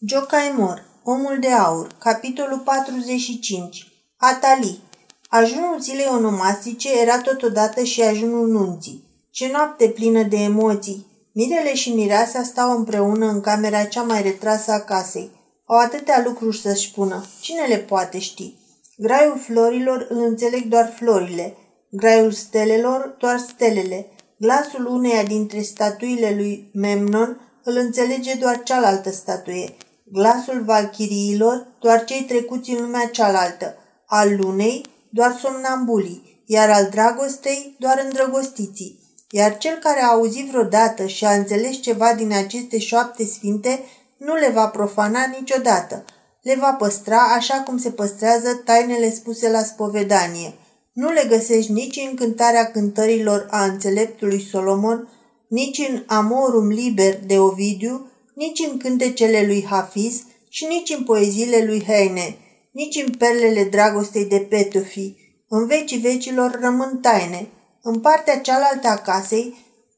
Jocaimor, Omul de Aur, capitolul 45 Atali Ajunul zilei onomastice era totodată și ajunul nunții. Ce noapte plină de emoții! Mirele și mireasa stau împreună în camera cea mai retrasă a casei. Au atâtea lucruri să-și spună. Cine le poate ști? Graiul florilor îl înțeleg doar florile, graiul stelelor doar stelele. Glasul uneia dintre statuile lui Memnon îl înțelege doar cealaltă statuie glasul valchiriilor, doar cei trecuți în lumea cealaltă, al lunei, doar somnambulii, iar al dragostei, doar îndrăgostiții. Iar cel care a auzit vreodată și a înțeles ceva din aceste șoapte sfinte, nu le va profana niciodată. Le va păstra așa cum se păstrează tainele spuse la spovedanie. Nu le găsești nici în cântarea cântărilor a înțeleptului Solomon, nici în Amorum Liber de Ovidiu, nici în cântecele lui Hafiz și nici în poeziile lui Heine, nici în perlele dragostei de Petofi. În vecii vecilor rămân taine. În partea cealaltă a casei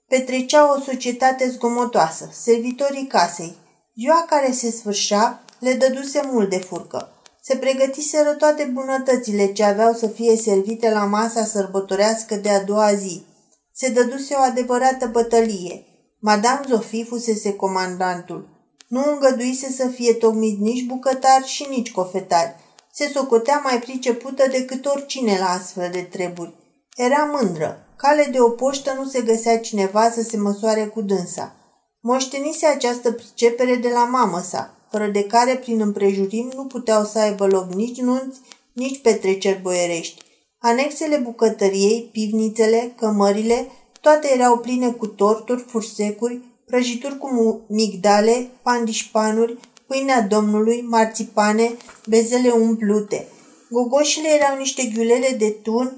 petrecea o societate zgomotoasă, servitorii casei. Ziua care se sfârșea le dăduse mult de furcă. Se pregătiseră toate bunătățile ce aveau să fie servite la masa sărbătorească de a doua zi. Se dăduse o adevărată bătălie – Madame Zofie fusese comandantul. Nu îngăduise să fie tocmit nici bucătar și nici cofetar. Se socotea mai pricepută decât oricine la astfel de treburi. Era mândră. Cale de o poștă nu se găsea cineva să se măsoare cu dânsa. Moștenise această pricepere de la mamă sa, fără de care, prin împrejurim, nu puteau să aibă loc nici nunți, nici petreceri boierești. Anexele bucătăriei, pivnițele, cămările toate erau pline cu torturi, fursecuri, prăjituri cu migdale, pandișpanuri, pâinea domnului, marțipane, bezele umplute. Gogoșile erau niște ghiulele de tun,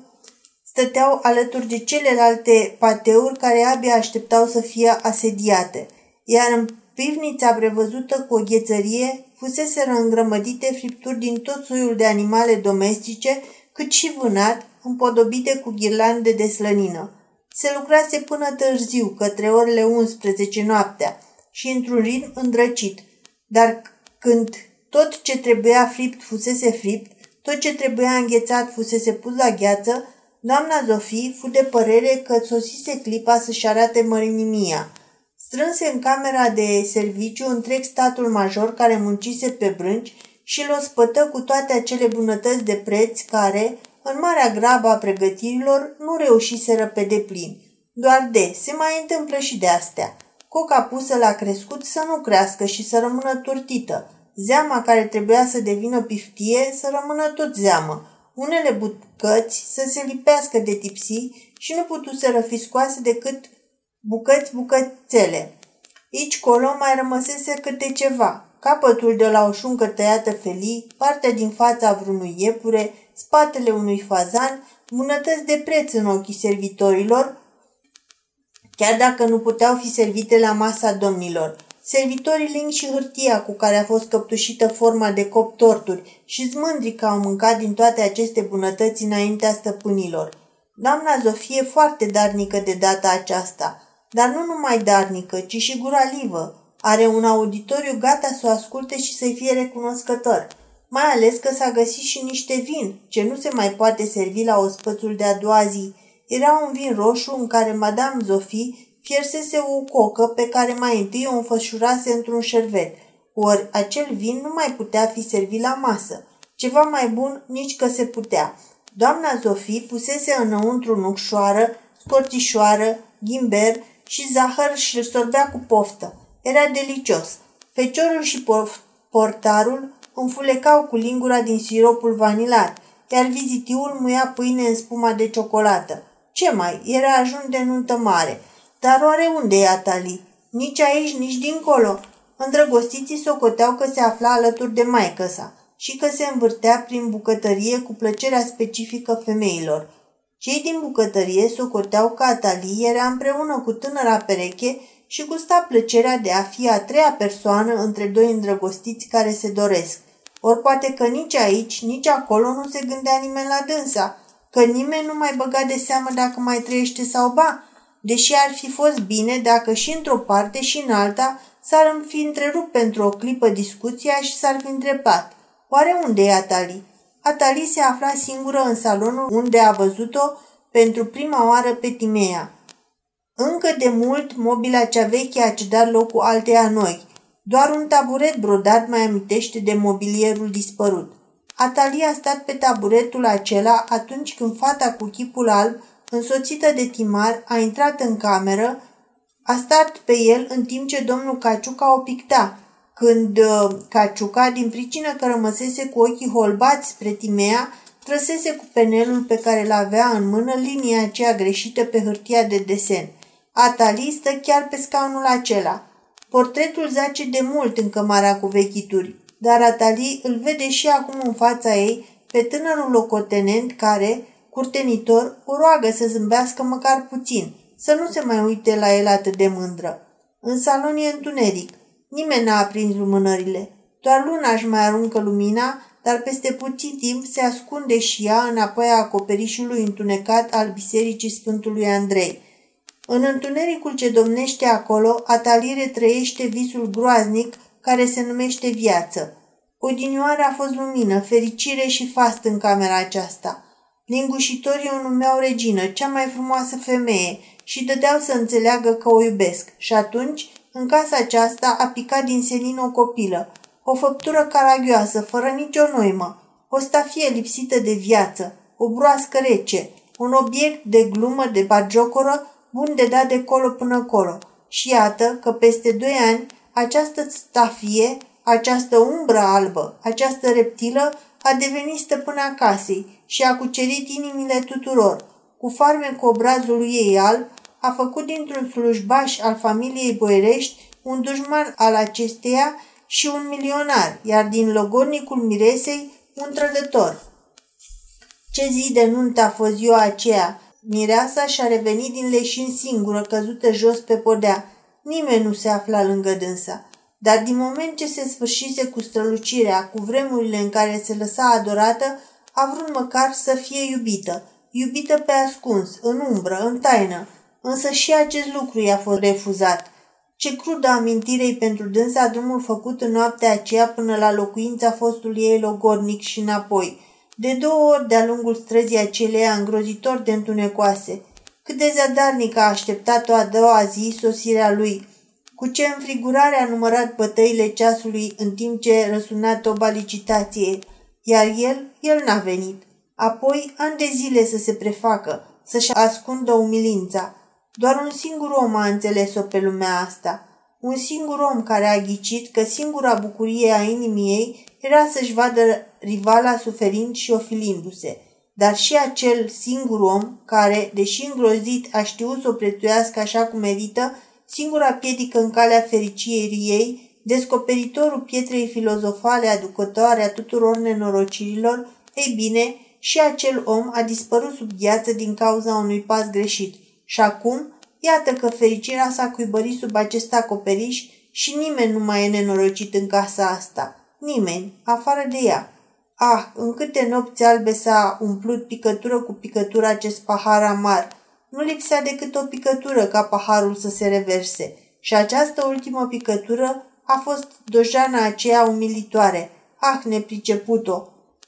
stăteau alături de celelalte pateuri care abia așteptau să fie asediate, iar în pivnița prevăzută cu o ghețărie fusese îngrămădite fripturi din tot soiul de animale domestice, cât și vânat, împodobite cu ghirlande de slănină. Se lucrase până târziu, către orele 11 noaptea și într-un ritm îndrăcit. Dar când tot ce trebuia fript fusese fript, tot ce trebuia înghețat fusese pus la gheață, doamna Zofie fu de părere că sosise clipa să-și arate mărinimia. Strânse în camera de serviciu întreg statul major care muncise pe brânci și l-o spătă cu toate acele bunătăți de preț care, în marea grabă a pregătirilor, nu reușiseră pe deplin. Doar de, se mai întâmplă și de astea. Coca pusă la crescut să nu crească și să rămână turtită. Zeama care trebuia să devină piftie să rămână tot zeamă. Unele bucăți să se lipească de tipsii și nu putuseră fi scoase decât bucăți bucățele. Aici colo mai rămăsese câte ceva, capătul de la o șuncă tăiată felii, partea din fața vreunui iepure, spatele unui fazan, bunătăți de preț în ochii servitorilor, chiar dacă nu puteau fi servite la masa domnilor. Servitorii ling și hârtia cu care a fost căptușită forma de cop torturi și zmândri că au mâncat din toate aceste bunătăți înaintea stăpânilor. Doamna Zofie foarte darnică de data aceasta, dar nu numai darnică, ci și guralivă. Are un auditoriu gata să o asculte și să-i fie recunoscător – mai ales că s-a găsit și niște vin, ce nu se mai poate servi la ospățul de a doua zi. Era un vin roșu în care Madame Zofie fiersese o cocă pe care mai întâi o înfășurase într-un șervet, ori acel vin nu mai putea fi servit la masă. Ceva mai bun nici că se putea. Doamna Zofie pusese înăuntru nucșoară, scorțișoară, ghimber și zahăr și îl sorbea cu poftă. Era delicios. Feciorul și portarul înfulecau cu lingura din siropul vanilat, iar vizitiul muia pâine în spuma de ciocolată. Ce mai? Era ajun de nuntă mare. Dar oare unde e Atali? Nici aici, nici dincolo. Îndrăgostiții socoteau că se afla alături de maică sa și că se învârtea prin bucătărie cu plăcerea specifică femeilor. Cei din bucătărie socoteau că Atali era împreună cu tânăra pereche și gusta plăcerea de a fi a treia persoană între doi îndrăgostiți care se doresc. Ori poate că nici aici, nici acolo nu se gândea nimeni la dânsa, că nimeni nu mai băga de seamă dacă mai trăiește sau ba, deși ar fi fost bine dacă și într-o parte și în alta s-ar fi întrerupt pentru o clipă discuția și s-ar fi îndreptat. Oare unde e Atali? Atali se afla singură în salonul unde a văzut-o pentru prima oară pe Timea. Încă de mult, mobila cea veche a cedat locul alteia noi. Doar un taburet brodat mai amintește de mobilierul dispărut. Atalia a stat pe taburetul acela atunci când fata cu chipul alb, însoțită de Timar, a intrat în cameră, a stat pe el în timp ce domnul Caciuca o picta, când uh, Caciuca, din pricină că rămăsese cu ochii holbați spre Timea, trăsese cu penelul pe care îl avea în mână linia aceea greșită pe hârtia de desen. Atali stă chiar pe scaunul acela. Portretul zace de mult în cămara cu vechituri, dar Atali îl vede și acum în fața ei pe tânărul locotenent care, curtenitor, o roagă să zâmbească măcar puțin, să nu se mai uite la el atât de mândră. În salon e întuneric. Nimeni n-a aprins lumânările. Doar luna își mai aruncă lumina, dar peste puțin timp se ascunde și ea înapoi a acoperișului întunecat al Bisericii Sfântului Andrei. În întunericul ce domnește acolo, Atalire trăiește visul groaznic care se numește viață. Odinioare a fost lumină, fericire și fast în camera aceasta. Lingușitorii o numeau regină, cea mai frumoasă femeie, și dădeau să înțeleagă că o iubesc. Și atunci, în casa aceasta, a picat din senin o copilă, o făptură caragioasă, fără nicio noimă, o stafie lipsită de viață, o broască rece, un obiect de glumă, de bagiocoră, bun de dat de colo până colo. Și iată că peste doi ani această stafie, această umbră albă, această reptilă a devenit stăpâna casei și a cucerit inimile tuturor. Cu farme cu obrazul ei alb, a făcut dintr-un slujbaș al familiei Boierești un dușman al acesteia și un milionar, iar din logornicul miresei un trădător. Ce zi de nuntă a fost ziua aceea! Mireasa și-a revenit din leșin singură, căzută jos pe podea. Nimeni nu se afla lângă dânsa. Dar din moment ce se sfârșise cu strălucirea, cu vremurile în care se lăsa adorată, a vrut măcar să fie iubită. Iubită pe ascuns, în umbră, în taină. Însă și acest lucru i-a fost refuzat. Ce crudă amintirei pentru dânsa drumul făcut în noaptea aceea până la locuința fostului ei logornic și înapoi. De două ori de-a lungul străzii aceleia îngrozitor de întunecoase. Cât de zadarnic a așteptat-o a doua zi sosirea lui. Cu ce înfrigurare a numărat bătăile ceasului în timp ce răsuna toba licitației. Iar el, el n-a venit. Apoi, ani de zile să se prefacă, să-și ascundă umilința. Doar un singur om a înțeles-o pe lumea asta. Un singur om care a ghicit că singura bucurie a inimii ei era să-și vadă rivala suferind și ofilindu-se. Dar și acel singur om care, deși îngrozit, a știut să o prețuiască așa cum merită, singura piedică în calea fericiei ei, descoperitorul pietrei filozofale aducătoare a tuturor nenorocirilor, ei bine, și acel om a dispărut sub gheață din cauza unui pas greșit – și acum, iată că fericirea s-a cuibărit sub acest acoperiș și nimeni nu mai e nenorocit în casa asta. Nimeni, afară de ea. Ah, în câte nopți albe s-a umplut picătură cu picătură acest pahar amar. Nu lipsea decât o picătură ca paharul să se reverse. Și această ultimă picătură a fost dojana aceea umilitoare. Ah, nepriceput-o!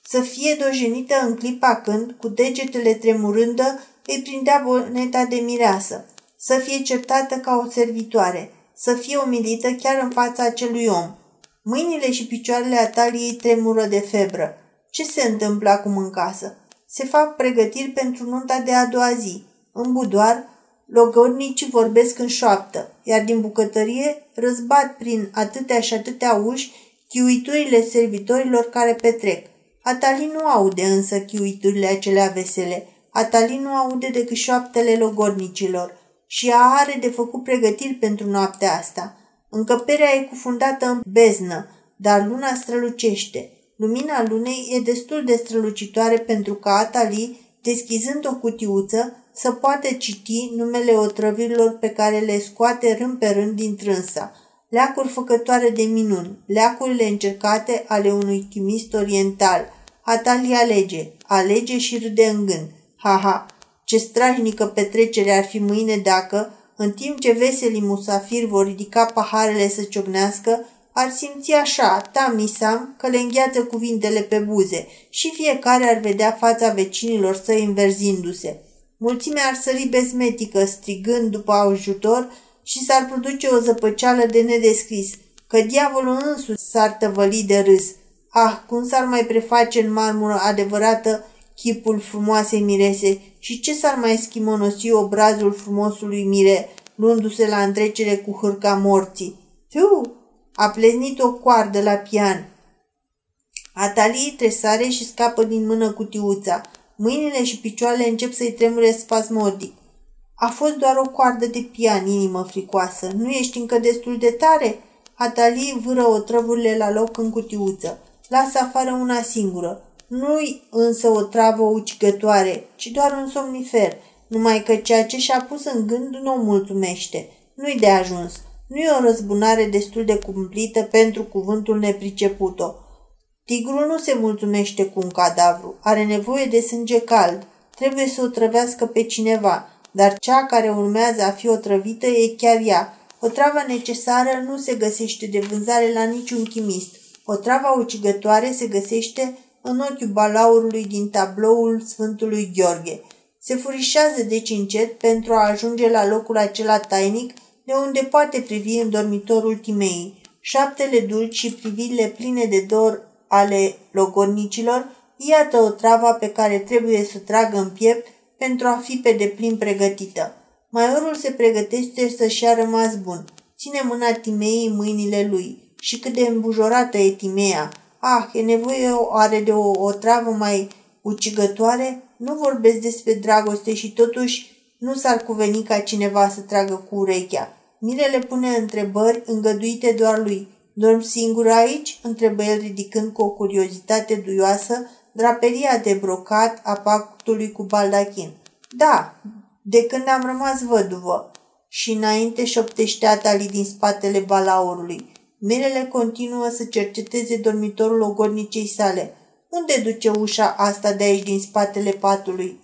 Să fie dojenită în clipa când, cu degetele tremurândă, îi prindea boneta de mireasă, să fie certată ca o servitoare, să fie umilită chiar în fața acelui om. Mâinile și picioarele Ataliei tremură de febră. Ce se întâmplă acum în casă? Se fac pregătiri pentru nunta de a doua zi. În budoar, logornicii vorbesc în șoaptă, iar din bucătărie răzbat prin atâtea și atâtea uși chiuiturile servitorilor care petrec. Atali nu aude însă chiuiturile acelea vesele, Atalin nu aude decât șoaptele logornicilor și ea are de făcut pregătiri pentru noaptea asta. Încăperea e cufundată în beznă, dar luna strălucește. Lumina lunei e destul de strălucitoare pentru ca Atali, deschizând o cutiuță, să poată citi numele otrăvirilor pe care le scoate rând pe rând din trânsa. Leacuri făcătoare de minuni, leacurile încercate ale unui chimist oriental. Atali alege, alege și râde în gând – Ha, ha! Ce strajnică petrecere ar fi mâine dacă, În timp ce veselii musafiri vor ridica paharele să ciocnească, ar simți așa, tamisam, că le îngheață cuvintele pe buze și fiecare ar vedea fața vecinilor săi înverzindu-se. Mulțimea ar sări bezmetică, strigând după ajutor și s-ar produce o zăpăceală de nedescris, că diavolul însuși s-ar tăvăli de râs. Ah, cum s-ar mai preface în marmură adevărată chipul frumoasei mirese și ce s-ar mai schimonosi obrazul frumosului mire, luându-se la întrecere cu hârca morții. Fiu, a pleznit o coardă la pian. Atalii tresare și scapă din mână cutiuța. Mâinile și picioarele încep să-i tremure spasmodic. A fost doar o coardă de pian, inimă fricoasă. Nu ești încă destul de tare? Atalii vâră otrăvurile la loc în cutiuță. Lasă afară una singură. Nu-i însă o travă ucigătoare, ci doar un somnifer, numai că ceea ce și-a pus în gând nu o mulțumește. Nu-i de ajuns. Nu e o răzbunare destul de cumplită pentru cuvântul nepriceput-o. Tigrul nu se mulțumește cu un cadavru, are nevoie de sânge cald, trebuie să o trăvească pe cineva, dar cea care urmează a fi otrăvită e chiar ea. O travă necesară nu se găsește de vânzare la niciun chimist. O travă ucigătoare se găsește în ochiul balaurului din tabloul Sfântului Gheorghe. Se furișează deci încet pentru a ajunge la locul acela tainic de unde poate privi în dormitorul Timei. Șaptele dulci și privirile pline de dor ale logodnicilor, iată o travă pe care trebuie să tragă în piept pentru a fi pe deplin pregătită. Maiorul se pregătește să-și a rămas bun. Ține mâna Timei în mâinile lui. Și cât de îmbujorată e Timea. Ah, e nevoie are de o, o travă mai ucigătoare? Nu vorbesc despre dragoste și totuși nu s-ar cuveni ca cineva să tragă cu urechea. Mirele pune întrebări îngăduite doar lui. Dorm singur aici?" întrebă el ridicând cu o curiozitate duioasă draperia de brocat a pactului cu baldachin. Da, de când am rămas văduvă. Și înainte șoptește Atali din spatele balaurului. Mirele continuă să cerceteze dormitorul ogodnicei sale. Unde duce ușa asta de aici din spatele patului?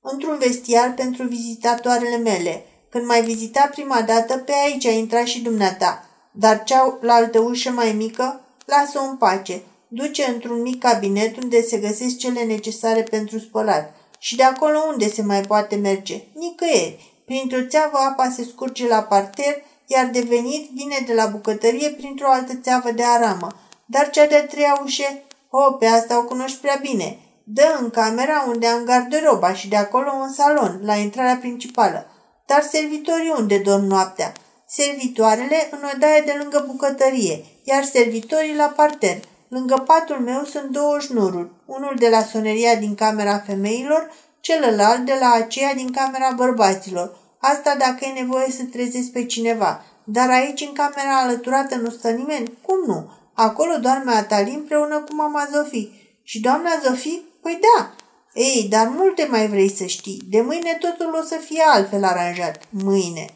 într-un vestiar pentru vizitatoarele mele. Când m-ai vizitat prima dată, pe aici a intrat și dumneata. Dar cealaltă ușă mai mică, lasă-o în pace. Duce într-un mic cabinet unde se găsesc cele necesare pentru spălat. Și de acolo unde se mai poate merge? Nicăieri. Printr-o țeavă apa se scurge la parter, iar de venit vine de la bucătărie printr-o altă țeavă de aramă. Dar cea de-a treia ușă, o, pe asta o cunoști prea bine. Dă în camera unde am garderoba și de acolo un salon, la intrarea principală. Dar servitorii unde dorm noaptea? Servitoarele în odaie de lângă bucătărie, iar servitorii la parter. Lângă patul meu sunt două șnururi, unul de la soneria din camera femeilor, celălalt de la aceea din camera bărbaților. Asta dacă e nevoie să trezesc pe cineva. Dar aici, în camera alăturată, nu stă nimeni? Cum nu? Acolo doarme Atali împreună cu mama Zofie. Și doamna Zofie Păi da. Ei, dar multe mai vrei să știi. De mâine totul o să fie altfel aranjat. Mâine.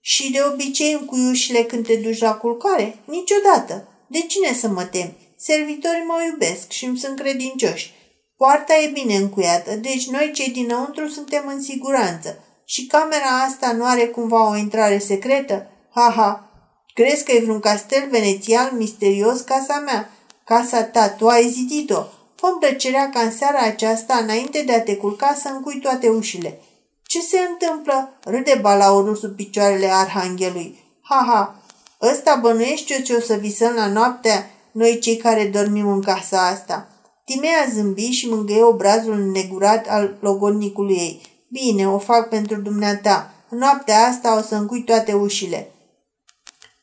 Și de obicei în cuiușile când te duci la culcare? Niciodată. De cine să mă tem? Servitorii mă iubesc și îmi sunt credincioși. Poarta e bine încuiată, deci noi cei dinăuntru suntem în siguranță. Și camera asta nu are cumva o intrare secretă? Ha, ha! Crezi că e vreun castel venețian misterios casa mea? Casa ta, tu ai zidit-o. Fă plăcerea ca în seara aceasta, înainte de a te culca, să încui toate ușile. Ce se întâmplă? Râde balaurul sub picioarele arhanghelului. Ha, ha! Ăsta bănuiește ce o să visăm la noaptea noi cei care dormim în casa asta. Timea zâmbi și mângâie obrazul negurat al logodnicului ei. Bine, o fac pentru dumneata. În noaptea asta o să încui toate ușile.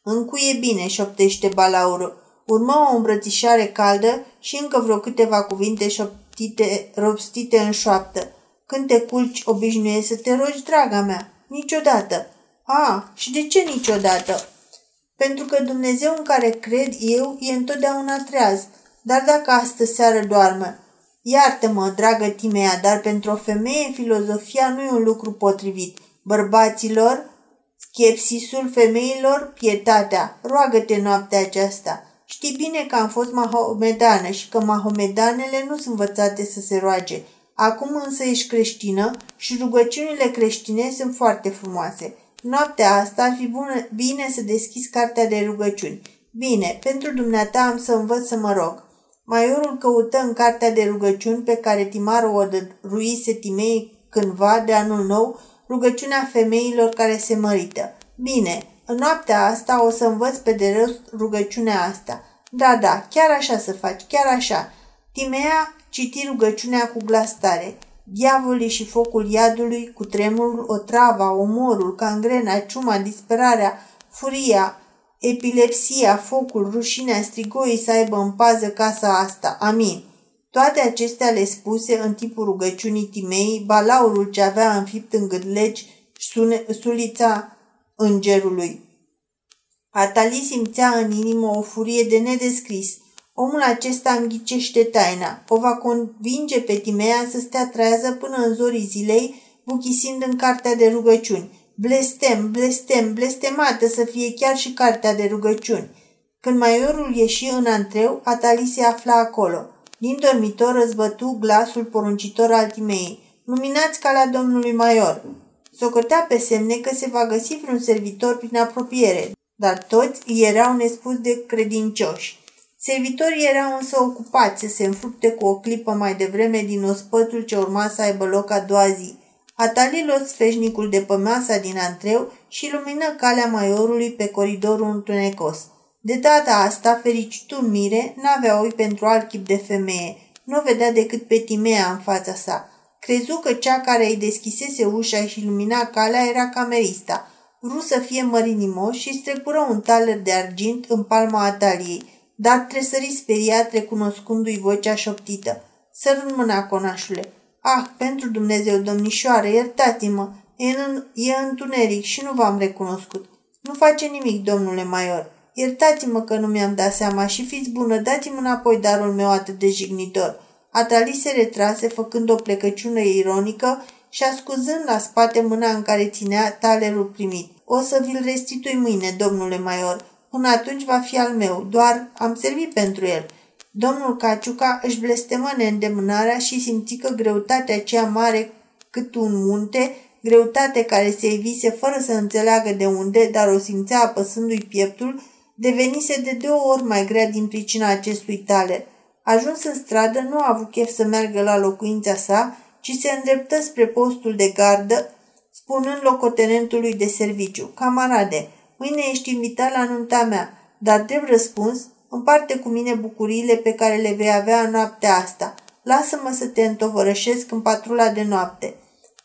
Încuie bine, șoptește balaurul. Urmă o îmbrățișare caldă și încă vreo câteva cuvinte șoptite, rostite în șoaptă. Când te culci, obișnuiești să te rogi, draga mea. Niciodată. A, și de ce niciodată? Pentru că Dumnezeu în care cred eu e întotdeauna treaz. Dar dacă astă seară doarmă, Iartă-mă, dragă Timea, dar pentru o femeie filozofia nu e un lucru potrivit. Bărbaților, schepsisul femeilor, pietatea. Roagă-te noaptea aceasta. Știi bine că am fost mahomedană și că mahomedanele nu sunt învățate să se roage. Acum însă ești creștină și rugăciunile creștine sunt foarte frumoase. Noaptea asta ar fi bună, bine să deschizi cartea de rugăciuni. Bine, pentru dumneata am să învăț să mă rog. Maiorul căută în cartea de rugăciuni pe care Timarul o dăruise Timei cândva de anul nou, rugăciunea femeilor care se mărită. Bine, în noaptea asta o să învăț pe de rost rugăciunea asta. Da, da, chiar așa să faci, chiar așa. Timea citi rugăciunea cu glas tare. Diavolii și focul iadului, cu tremurul, otrava, omorul, cangrena, ciuma, disperarea, furia, epilepsia, focul, rușinea, strigoii să aibă în pază casa asta. Amin. Toate acestea le spuse în tipul rugăciunii Timei, balaurul ce avea înfipt în gâdlegi, sulița îngerului. Atali simțea în inimă o furie de nedescris. Omul acesta înghicește taina. O va convinge pe Timea să stea trează până în zorii zilei, buchisind în cartea de rugăciuni. Blestem, blestem, blestemată să fie chiar și cartea de rugăciuni. Când maiorul ieși în antreu, Atali se afla acolo. Din dormitor răzbătu glasul poruncitor al Timei. Luminați calea domnului Maior. Socotea pe semne că se va găsi vreun servitor prin apropiere, dar toți erau nespus de credincioși. Servitorii erau însă ocupați să se înfrupte cu o clipă mai devreme din ospățul ce urma să aibă loc a doua zi. Atali luă sfeșnicul de pe masa din antreu și lumină calea maiorului pe coridorul întunecos. De data asta, fericitul mire n-avea oi pentru alt chip de femeie. Nu vedea decât pe Timea în fața sa. Crezu că cea care îi deschisese ușa și lumina calea era camerista. Vrut să fie mărinimos și strecură un taler de argint în palma Ataliei, dar tresări speriat recunoscându-i vocea șoptită. Sărând mâna, conașule. Ah, pentru Dumnezeu, domnișoare, iertați-mă, e, în, e întuneric și nu v-am recunoscut. Nu face nimic, domnule Maior. Iertați-mă că nu mi-am dat seama și fiți bună, dați-mi înapoi darul meu atât de jignitor. Atali se retrase făcând o plecăciune ironică și ascuzând la spate mâna în care ținea talerul primit. O să vi-l restitui mâine, domnule Maior. Până atunci va fi al meu, doar am servit pentru el. Domnul Caciuca își blestemă neîndemânarea și simți că greutatea aceea mare cât un munte, greutate care se evise fără să înțeleagă de unde, dar o simțea apăsându-i pieptul, devenise de două ori mai grea din pricina acestui taler. Ajuns în stradă, nu a avut chef să meargă la locuința sa, ci se îndreptă spre postul de gardă, spunând locotenentului de serviciu, Camarade, mâine ești invitat la nunta mea, dar drept răspuns, împarte cu mine bucuriile pe care le vei avea în noaptea asta. Lasă-mă să te întovărășesc în patrula de noapte.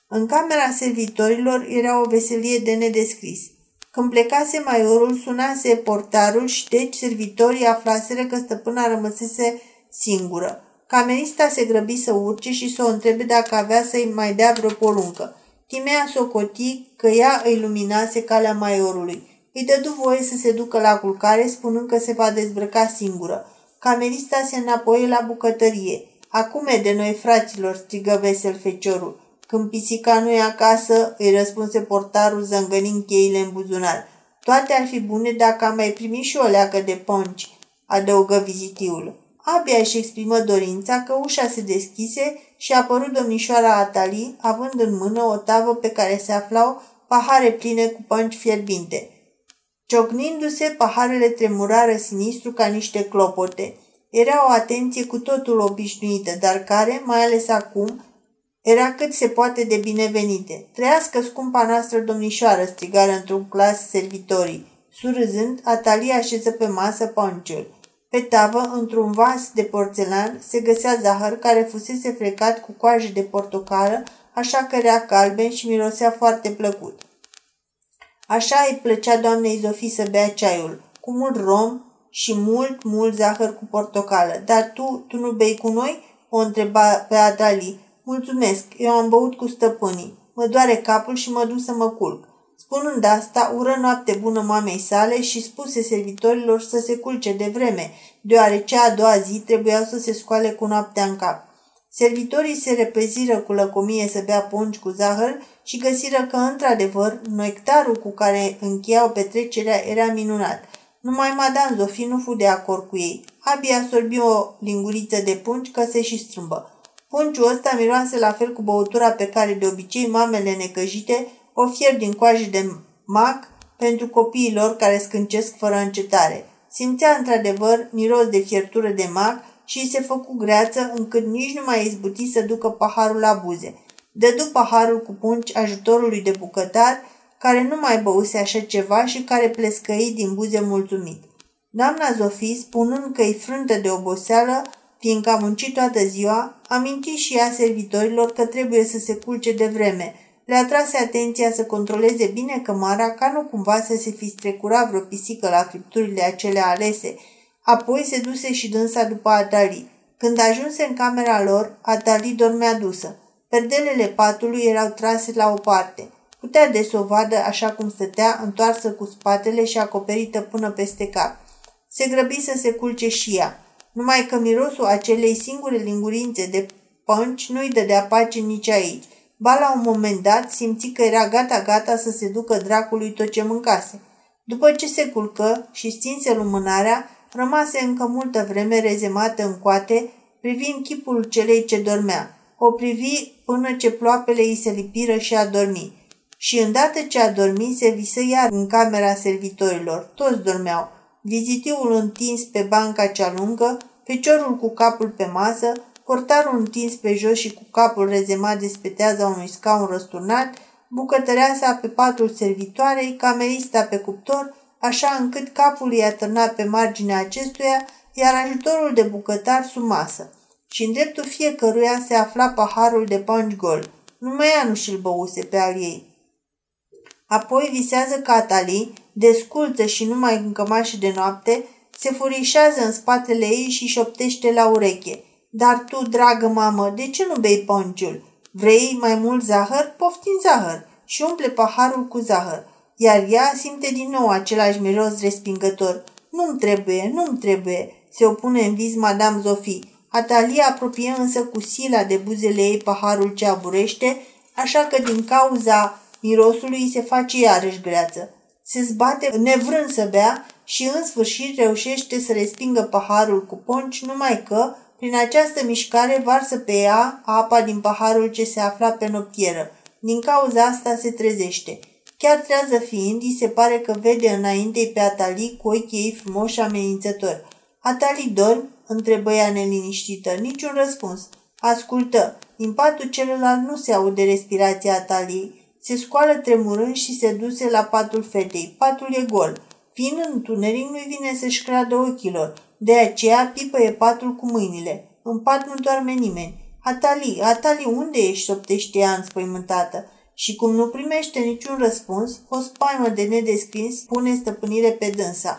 În camera servitorilor era o veselie de nedescris. Când plecase maiorul, sunase portarul și deci servitorii aflaseră că stăpâna rămăsese singură. Camerista se grăbi să urce și să o întrebe dacă avea să-i mai dea vreo poruncă. Timea socoti că ea îi luminase calea maiorului. Îi dădu voie să se ducă la culcare, spunând că se va dezbrăca singură. Camerista se înapoie la bucătărie. Acum e de noi, fraților, strigă vesel feciorul. Când pisica nu e acasă, îi răspunse portarul zângănind cheile în buzunar. Toate ar fi bune dacă am mai primit și o leacă de ponci, adăugă vizitiul. Abia își exprimă dorința că ușa se deschise și a apărut domnișoara Atali, având în mână o tavă pe care se aflau pahare pline cu pănci fierbinte. Ciocnindu-se, paharele tremurară sinistru ca niște clopote. Era o atenție cu totul obișnuită, dar care, mai ales acum, era cât se poate de binevenite. Trăiască scumpa noastră domnișoară, strigară într-un clas servitorii. Surâzând, Atalia așeză pe masă pănciul. Pe tavă, într-un vas de porțelan, se găsea zahăr care fusese frecat cu coajă de portocală, așa că era calben și mirosea foarte plăcut. Așa îi plăcea doamnei Zofii să bea ceaiul, cu mult rom și mult, mult zahăr cu portocală. Dar tu, tu nu bei cu noi?" o întreba pe Adali. Mulțumesc, eu am băut cu stăpânii. Mă doare capul și mă duc să mă culc. Spunând asta, ură noapte bună mamei sale și spuse servitorilor să se culce de vreme, deoarece a doua zi trebuiau să se scoale cu noaptea în cap. Servitorii se repeziră cu lăcomie să bea pungi cu zahăr și găsiră că, într-adevăr, nectarul cu care încheiau petrecerea era minunat. Numai Madame Zofie nu fu de acord cu ei. Abia sorbi o linguriță de pungi că se și strâmbă. Punciul ăsta miroase la fel cu băutura pe care de obicei mamele necăjite o fier din coajă de Mac pentru copiii lor care scâncesc fără încetare. Simțea într-adevăr miros de fiertură de mac și îi se făcu greață încât nici nu mai izbuti să ducă paharul la buze. Dădu paharul cu punci ajutorului de bucătar, care nu mai băuse așa ceva și care plescăi din buze mulțumit. Doamna Zofie, spunând că-i frântă de oboseală, fiindcă a muncit toată ziua, aminti și ea servitorilor că trebuie să se culce de vreme. Le atrase atenția să controleze bine cămara ca nu cumva să se fi strecurat vreo pisică la fripturile acelea alese. Apoi se duse și dânsa după Atali. Când ajunse în camera lor, Atali dormea dusă. Perdelele patului erau trase la o parte. Putea de să o vadă așa cum stătea, întoarsă cu spatele și acoperită până peste cap. Se grăbi să se culce și ea. Numai că mirosul acelei singure lingurințe de pânci nu-i dădea pace nici aici. Ba la un moment dat simți că era gata-gata să se ducă dracului tot ce mâncase. După ce se culcă și stinse lumânarea, rămase încă multă vreme rezemată în coate, privind chipul celei ce dormea. O privi până ce ploapele îi se lipiră și a dormit. Și îndată ce a dormit, se visă iar în camera servitorilor. Toți dormeau. Vizitiul întins pe banca cea lungă, feciorul cu capul pe masă, portarul întins pe jos și cu capul rezemat de speteaza unui scaun răsturnat, bucătăreasa pe patul servitoarei, camerista pe cuptor, așa încât capul îi atârna pe marginea acestuia, iar ajutorul de bucătar sub masă. Și în dreptul fiecăruia se afla paharul de punch gol. Numai ea nu și-l băuse pe al ei. Apoi visează că Atali, desculță și numai în cămașă de noapte, se furișează în spatele ei și șoptește la ureche. Dar tu, dragă mamă, de ce nu bei ponciul? Vrei mai mult zahăr? Poftim zahăr și umple paharul cu zahăr. Iar ea simte din nou același miros respingător. Nu-mi trebuie, nu-mi trebuie, se opune în vis Madame Zofie. Atalia apropie însă cu sila de buzele ei paharul ce aburește, așa că din cauza mirosului se face iarăși greață. Se zbate nevrând să bea și în sfârșit reușește să respingă paharul cu ponci, numai că, prin această mișcare, varsă pe ea apa din paharul ce se afla pe noptieră. Din cauza asta se trezește. Chiar trează fiind, îi se pare că vede înainte pe Atali cu ochii ei frumoși amenințători. Atali dormi? Întrebă ea neliniștită. Niciun răspuns. Ascultă. Din patul celălalt nu se aude respirația Ataliei. Se scoală tremurând și se duse la patul fetei. Patul e gol. Fiind în întuneric, nu-i vine să-și creadă ochilor. De aceea pipăie patul cu mâinile. În pat nu doarme nimeni. Atali, Atali, unde ești?" soptește ea înspăimântată. Și cum nu primește niciun răspuns, o spaimă de nedescris pune stăpânire pe dânsa.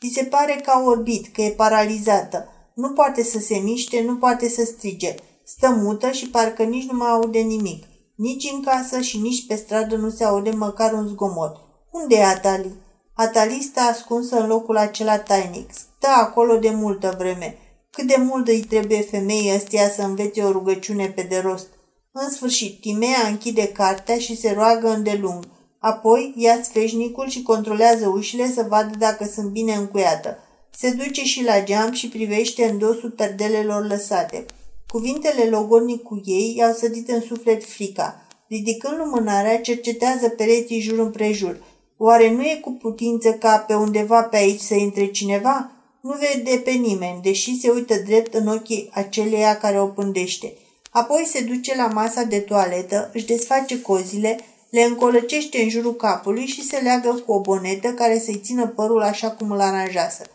I se pare că a orbit, că e paralizată. Nu poate să se miște, nu poate să strige. Stă mută și parcă nici nu mai aude nimic. Nici în casă și nici pe stradă nu se aude măcar un zgomot. Unde e Atali? Atali stă ascunsă în locul acela tainic. Stă acolo de multă vreme. Cât de mult îi trebuie femeii ăstia să învețe o rugăciune pe de rost. În sfârșit, Timea închide cartea și se roagă îndelung. Apoi ia sfeșnicul și controlează ușile să vadă dacă sunt bine încuiată. Se duce și la geam și privește în dosul perdelelor lăsate. Cuvintele logodnic cu ei i-au sădit în suflet frica. Ridicând lumânarea, cercetează pereții jur împrejur. Oare nu e cu putință ca pe undeva pe aici să intre cineva? Nu vede pe nimeni, deși se uită drept în ochii aceleia care o pândește. Apoi se duce la masa de toaletă, își desface cozile, le încolăcește în jurul capului și se leagă cu o bonetă care să-i țină părul așa cum îl aranjează.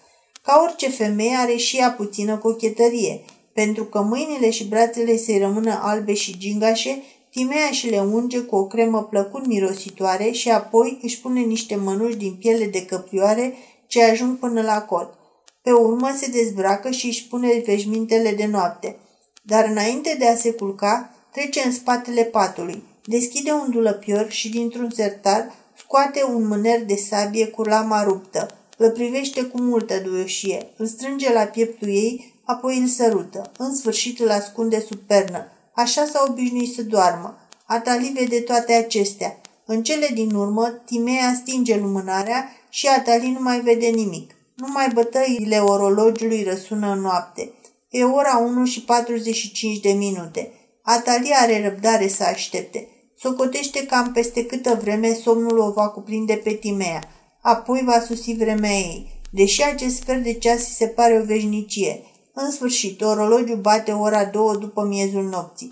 Ca orice femeie are și ea puțină cochetărie – pentru că mâinile și brațele să-i rămână albe și gingașe, Timea și le unge cu o cremă plăcut mirositoare și apoi își pune niște mănuși din piele de căprioare ce ajung până la cot. Pe urmă se dezbracă și își pune veșmintele de noapte. Dar înainte de a se culca, trece în spatele patului, deschide un dulăpior și dintr-un sertar scoate un mâner de sabie cu lama ruptă. Îl privește cu multă duioșie, îl strânge la pieptul ei apoi îl sărută. În sfârșit îl ascunde sub pernă. Așa s-a obișnuit să doarmă. Atali vede toate acestea. În cele din urmă, Timea stinge lumânarea și Atali nu mai vede nimic. Numai bătăile orologiului răsună în noapte. E ora 1 și 45 de minute. Atali are răbdare să aștepte. Socotește cam peste câtă vreme somnul o va cuprinde pe Timea. Apoi va susi vremea ei. Deși acest sfert de ceas se pare o veșnicie. În sfârșit, orologiu bate ora două după miezul nopții.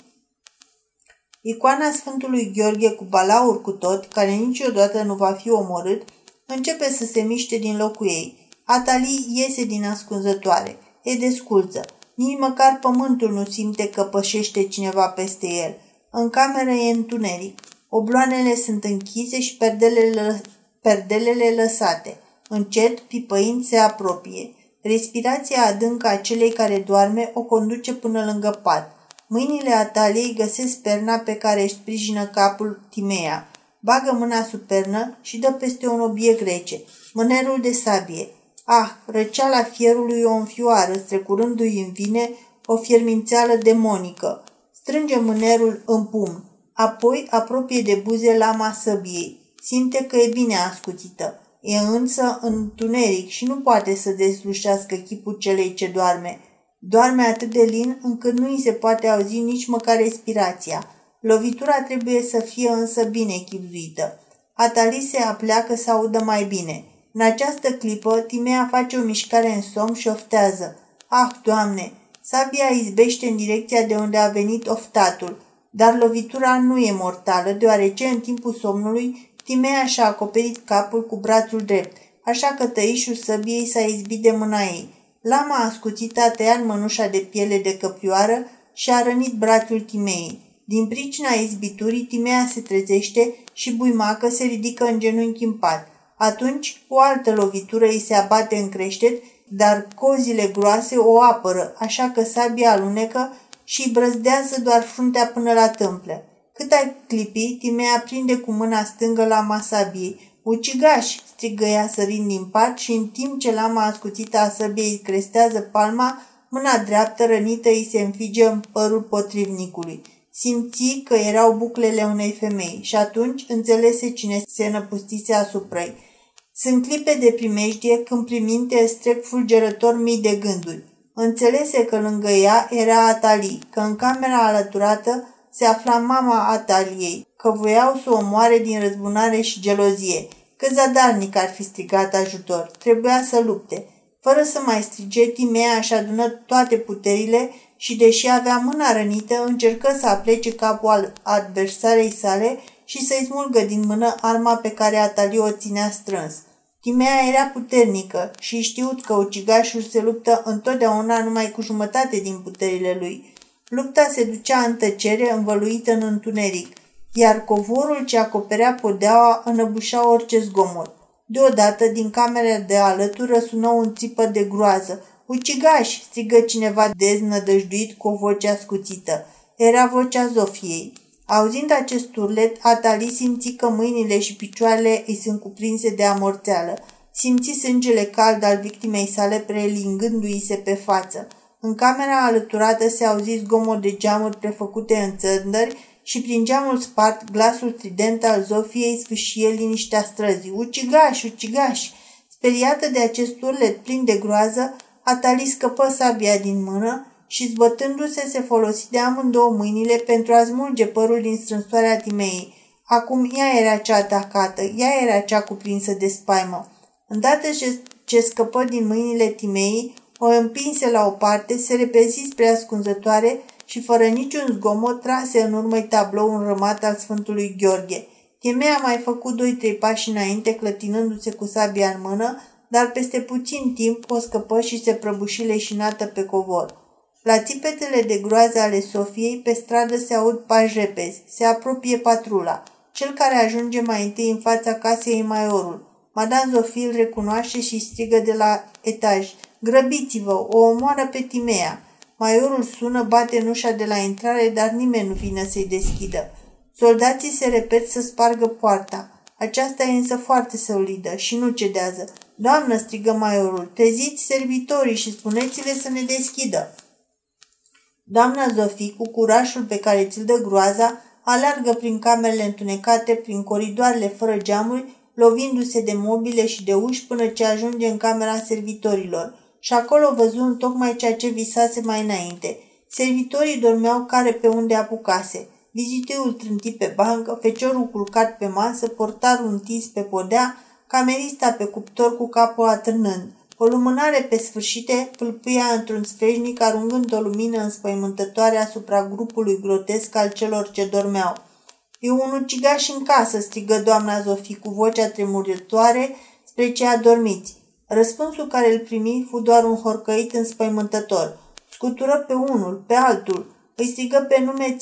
Icoana Sfântului Gheorghe cu balaur cu tot, care niciodată nu va fi omorât, începe să se miște din locul ei. Atali iese din ascunzătoare. E desculță. Nici măcar pământul nu simte că pășește cineva peste el. În cameră e întuneric. Obloanele sunt închise și perdelele, perdelele lăsate. Încet, pipăind, se apropie. Respirația adâncă a celei care doarme o conduce până lângă pat. Mâinile Ataliei găsesc perna pe care își sprijină capul Timea. Bagă mâna sub pernă și dă peste un obiect rece, mânerul de sabie. Ah, răceala fierului o înfioară, strecurându-i în vine o fiermințeală demonică. Strânge mânerul în pumn, apoi apropie de buze lama săbiei. Simte că e bine ascuțită. E însă în întuneric și nu poate să deslușească chipul celei ce doarme. Doarme atât de lin încât nu îi se poate auzi nici măcar respirația. Lovitura trebuie să fie însă bine chipzuită. Atali se apleacă să audă mai bine. În această clipă, Timea face o mișcare în somn și oftează. Ah, Doamne! Sabia izbește în direcția de unde a venit oftatul, dar lovitura nu e mortală, deoarece în timpul somnului Timea și-a acoperit capul cu brațul drept, așa că tăișul săbiei s-a izbit de mâna ei. Lama ascuțită a tăiat mănușa de piele de căprioară și a rănit brațul Timei. Din pricina izbiturii, Timea se trezește și buimacă se ridică în genunchi în pat. Atunci, o altă lovitură îi se abate în creștet, dar cozile groase o apără, așa că sabia alunecă și brăzdează doar fruntea până la tâmplă. Cât ai clipi, Timea prinde cu mâna stângă la sabiei. Ucigaș! strigă ea sărind din pat și în timp ce lama ascuțită a săbiei crestează palma, mâna dreaptă rănită îi se înfige în părul potrivnicului. Simți că erau buclele unei femei și atunci înțelese cine se năpustise asupra ei. Sunt clipe de primejdie când priminte îți trec fulgerător mii de gânduri. Înțelese că lângă ea era Atali, că în camera alăturată se afla mama Ataliei, că voiau să o omoare din răzbunare și gelozie. Cât zadarnic ar fi strigat ajutor, trebuia să lupte. Fără să mai strige, Timea își adună toate puterile și, deși avea mâna rănită, încercă să aplece capul al adversarei sale și să-i smulgă din mână arma pe care Atali o ținea strâns. Timea era puternică și știut că ucigașul se luptă întotdeauna numai cu jumătate din puterile lui. Lupta se ducea în tăcere, învăluită în întuneric, iar covorul ce acoperea podeaua înăbușa orice zgomot. Deodată, din camera de alătură sună un țipă de groază. Ucigaș!" strigă cineva deznădăjduit cu o voce ascuțită. Era vocea Zofiei. Auzind acest turlet, Atali simți că mâinile și picioarele îi sunt cuprinse de amorțeală. Simți sângele cald al victimei sale prelingându-i se pe față. În camera alăturată se auzi zgomot de geamuri prefăcute în țăndări și prin geamul spart glasul trident al Zofiei sfâșie liniștea străzii. Ucigaș, ucigaș! Speriată de acest urlet plin de groază, Atali scăpă sabia din mână și zbătându-se se folosi de amândouă mâinile pentru a smulge părul din strânsoarea Timei. Acum ea era cea atacată, ea era cea cuprinsă de spaimă. Îndată ce, ce scăpă din mâinile Timei, o împinse la o parte, se repezi spre ascunzătoare și fără niciun zgomot trase în urmă tablou înrămat al Sfântului Gheorghe. Timea a mai făcut doi-trei pași înainte, clătinându-se cu sabia în mână, dar peste puțin timp o scăpă și se prăbuși leșinată pe covor. La țipetele de groază ale Sofiei, pe stradă se aud pași repezi. Se apropie patrula. Cel care ajunge mai întâi în fața casei e maiorul. Madame Zofie îl recunoaște și strigă de la etaj. Grăbiți-vă, o omoară pe Timea. Maiorul sună, bate în ușa de la intrare, dar nimeni nu vine să-i deschidă. Soldații se repet să spargă poarta. Aceasta e însă foarte solidă și nu cedează. Doamnă, strigă maiorul, treziți servitorii și spuneți-le să ne deschidă. Doamna Zofie, cu curajul pe care ți-l dă groaza, alargă prin camerele întunecate, prin coridoarele fără geamuri, lovindu-se de mobile și de uși până ce ajunge în camera servitorilor. Și acolo văzu tocmai ceea ce visase mai înainte. Servitorii dormeau care pe unde apucase. viziteul trântit pe bancă, feciorul culcat pe masă, portarul întins pe podea, camerista pe cuptor cu capul atârnând. O lumânare pe sfârșite pâlpâia într-un sfeșnic, arungând o lumină înspăimântătoare asupra grupului grotesc al celor ce dormeau. E un ucigaș în casă, strigă doamna Zofie cu vocea tremurătoare spre cei adormiți. Răspunsul care îl primi fu doar un horcăit înspăimântător. Scutură pe unul, pe altul, îi strigă pe nume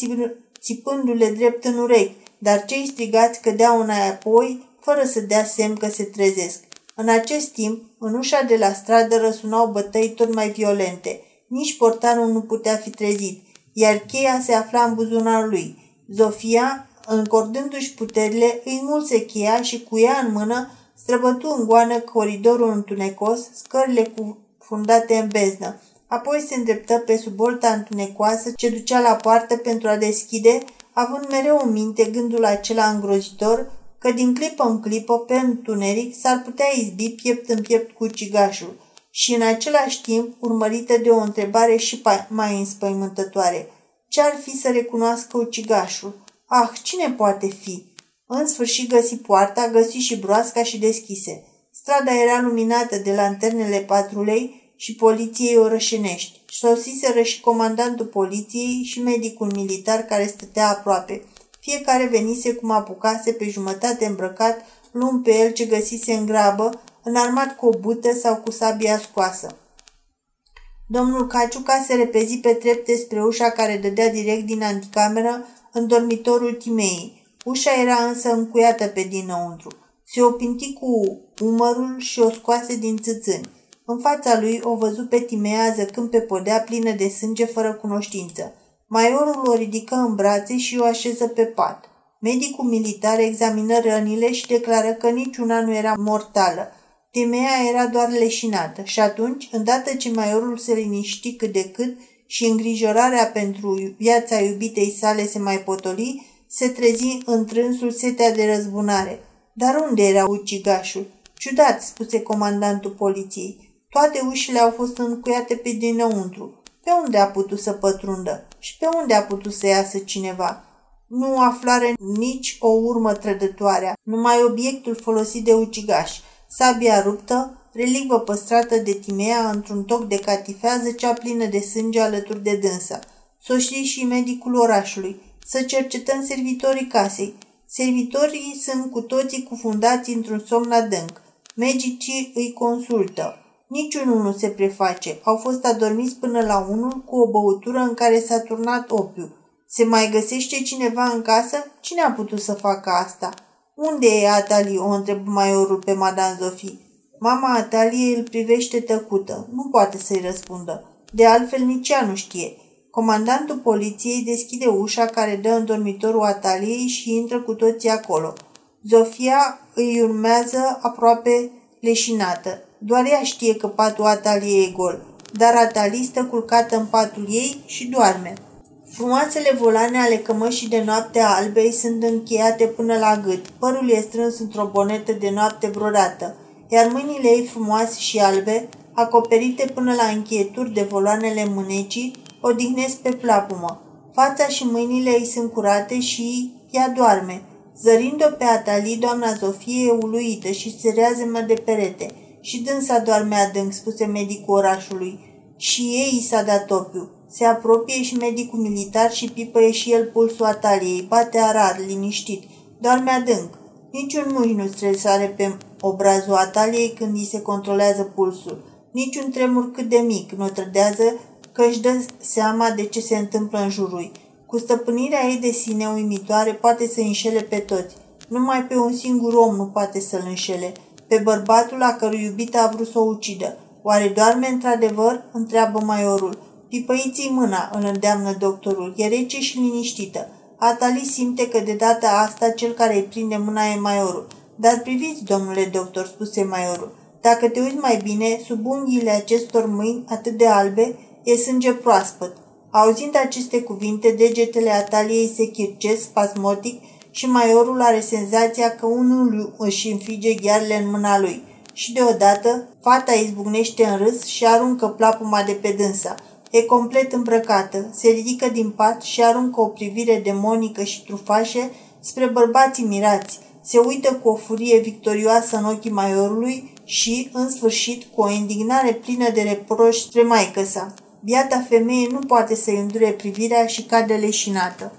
țipându-le drept în urechi, dar cei strigați cădeau înapoi, fără să dea semn că se trezesc. În acest timp, în ușa de la stradă răsunau bătăi tot mai violente. Nici portarul nu putea fi trezit, iar cheia se afla în buzunarul lui. Zofia, încordându-și puterile, îi mulse cheia și cu ea în mână străbătu în goană coridorul întunecos, scările fundate în beznă. Apoi se îndreptă pe subolta întunecoasă ce ducea la poartă pentru a deschide, având mereu în minte gândul acela îngrozitor că din clipă în clipă, pe întuneric, s-ar putea izbi piept în piept cu cigașul și în același timp urmărită de o întrebare și mai înspăimântătoare. Ce-ar fi să recunoască ucigașul? Ah, cine poate fi? În sfârșit găsi poarta, găsi și broasca și deschise. Strada era luminată de lanternele patrulei și poliției orășenești. Sosiseră și comandantul poliției și medicul militar care stătea aproape. Fiecare venise cum apucase pe jumătate îmbrăcat, luând pe el ce găsise în grabă, înarmat cu o bută sau cu sabia scoasă. Domnul Caciuca se repezi pe trepte spre ușa care dădea direct din anticameră în dormitorul Timei. Ușa era însă încuiată pe dinăuntru. Se opinti cu umărul și o scoase din țâțâni. În fața lui o văzu pe Timea zăcând pe podea plină de sânge fără cunoștință. Maiorul o ridică în brațe și o așeză pe pat. Medicul militar examină rănile și declară că niciuna nu era mortală. Timea era doar leșinată și atunci, îndată ce maiorul se liniști cât de cât și îngrijorarea pentru viața iubitei sale se mai potoli, se trezi întrânsul setea de răzbunare. Dar unde era ucigașul? Ciudat, spuse comandantul poliției. Toate ușile au fost încuiate pe dinăuntru. Pe unde a putut să pătrundă? Și pe unde a putut să iasă cineva? Nu aflare nici o urmă trădătoare, numai obiectul folosit de ucigaș, sabia ruptă, relicvă păstrată de Timea într-un toc de catifează cea plină de sânge alături de dânsa. Soși și medicul orașului, să cercetăm servitorii casei. Servitorii sunt cu toții cufundați într-un somn adânc. Medicii îi consultă. Niciunul nu se preface. Au fost adormiți până la unul cu o băutură în care s-a turnat opiu. Se mai găsește cineva în casă? Cine a putut să facă asta? Unde e Atali? o întrebă maiorul pe Madame Zofie. Mama Atalie îl privește tăcută. Nu poate să-i răspundă. De altfel nici ea nu știe. Comandantul poliției deschide ușa care dă în dormitorul Ataliei și intră cu toții acolo. Zofia îi urmează aproape leșinată. Doar ea știe că patul Ataliei e gol, dar Atalie stă culcată în patul ei și doarme. Frumoasele volane ale cămășii de noapte a albei sunt încheiate până la gât. Părul e strâns într-o bonetă de noapte brodată, iar mâinile ei frumoase și albe, acoperite până la încheieturi de voloanele mânecii, odihnesc pe plapumă. Fața și mâinile ei sunt curate și ea doarme. Zărind-o pe Atalie, doamna Zofie e uluită și se rează de perete – și dânsa doarme adânc, spuse medicul orașului. Și ei s-a dat opiu. Se apropie și medicul militar și pipăie și el pulsul Ataliei. Bate arar, liniștit. Doarme adânc. Niciun mușchi nu stresare pe obrazul Ataliei când îi se controlează pulsul. Niciun tremur cât de mic nu trădează că își dă seama de ce se întâmplă în jurul Cu stăpânirea ei de sine uimitoare poate să înșele pe toți. Numai pe un singur om nu poate să-l înșele pe bărbatul a cărui iubită a vrut să o ucidă. Oare doarme într-adevăr? întreabă maiorul. Pipăiți-i mâna, îl îndeamnă doctorul. E rece și liniștită. Atali simte că de data asta cel care îi prinde mâna e maiorul. Dar priviți, domnule doctor, spuse maiorul. Dacă te uiți mai bine, sub unghiile acestor mâini atât de albe, E sânge proaspăt. Auzind aceste cuvinte, degetele Ataliei se chircesc spasmodic și maiorul are senzația că unul își înfige ghearele în mâna lui. Și deodată, fata izbucnește în râs și aruncă plapuma de pe dânsa. E complet îmbrăcată, se ridică din pat și aruncă o privire demonică și trufașe spre bărbații mirați. Se uită cu o furie victorioasă în ochii maiorului și, în sfârșit, cu o indignare plină de reproș spre maică sa. Biata femeie nu poate să-i îndure privirea și cade leșinată.